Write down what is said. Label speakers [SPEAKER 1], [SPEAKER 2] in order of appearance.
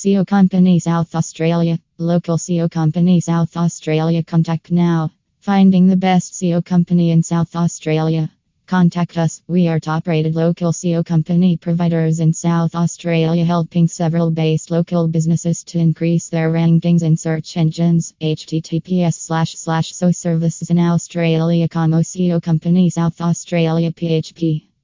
[SPEAKER 1] SEO Company South Australia. Local SEO Company South Australia. Contact now. Finding the best SEO company in South Australia. Contact us. We are top rated local SEO company providers in South Australia, helping several based local businesses to increase their rankings in search engines. https slash slash so services in Australia, SEO company South Australia, PHP.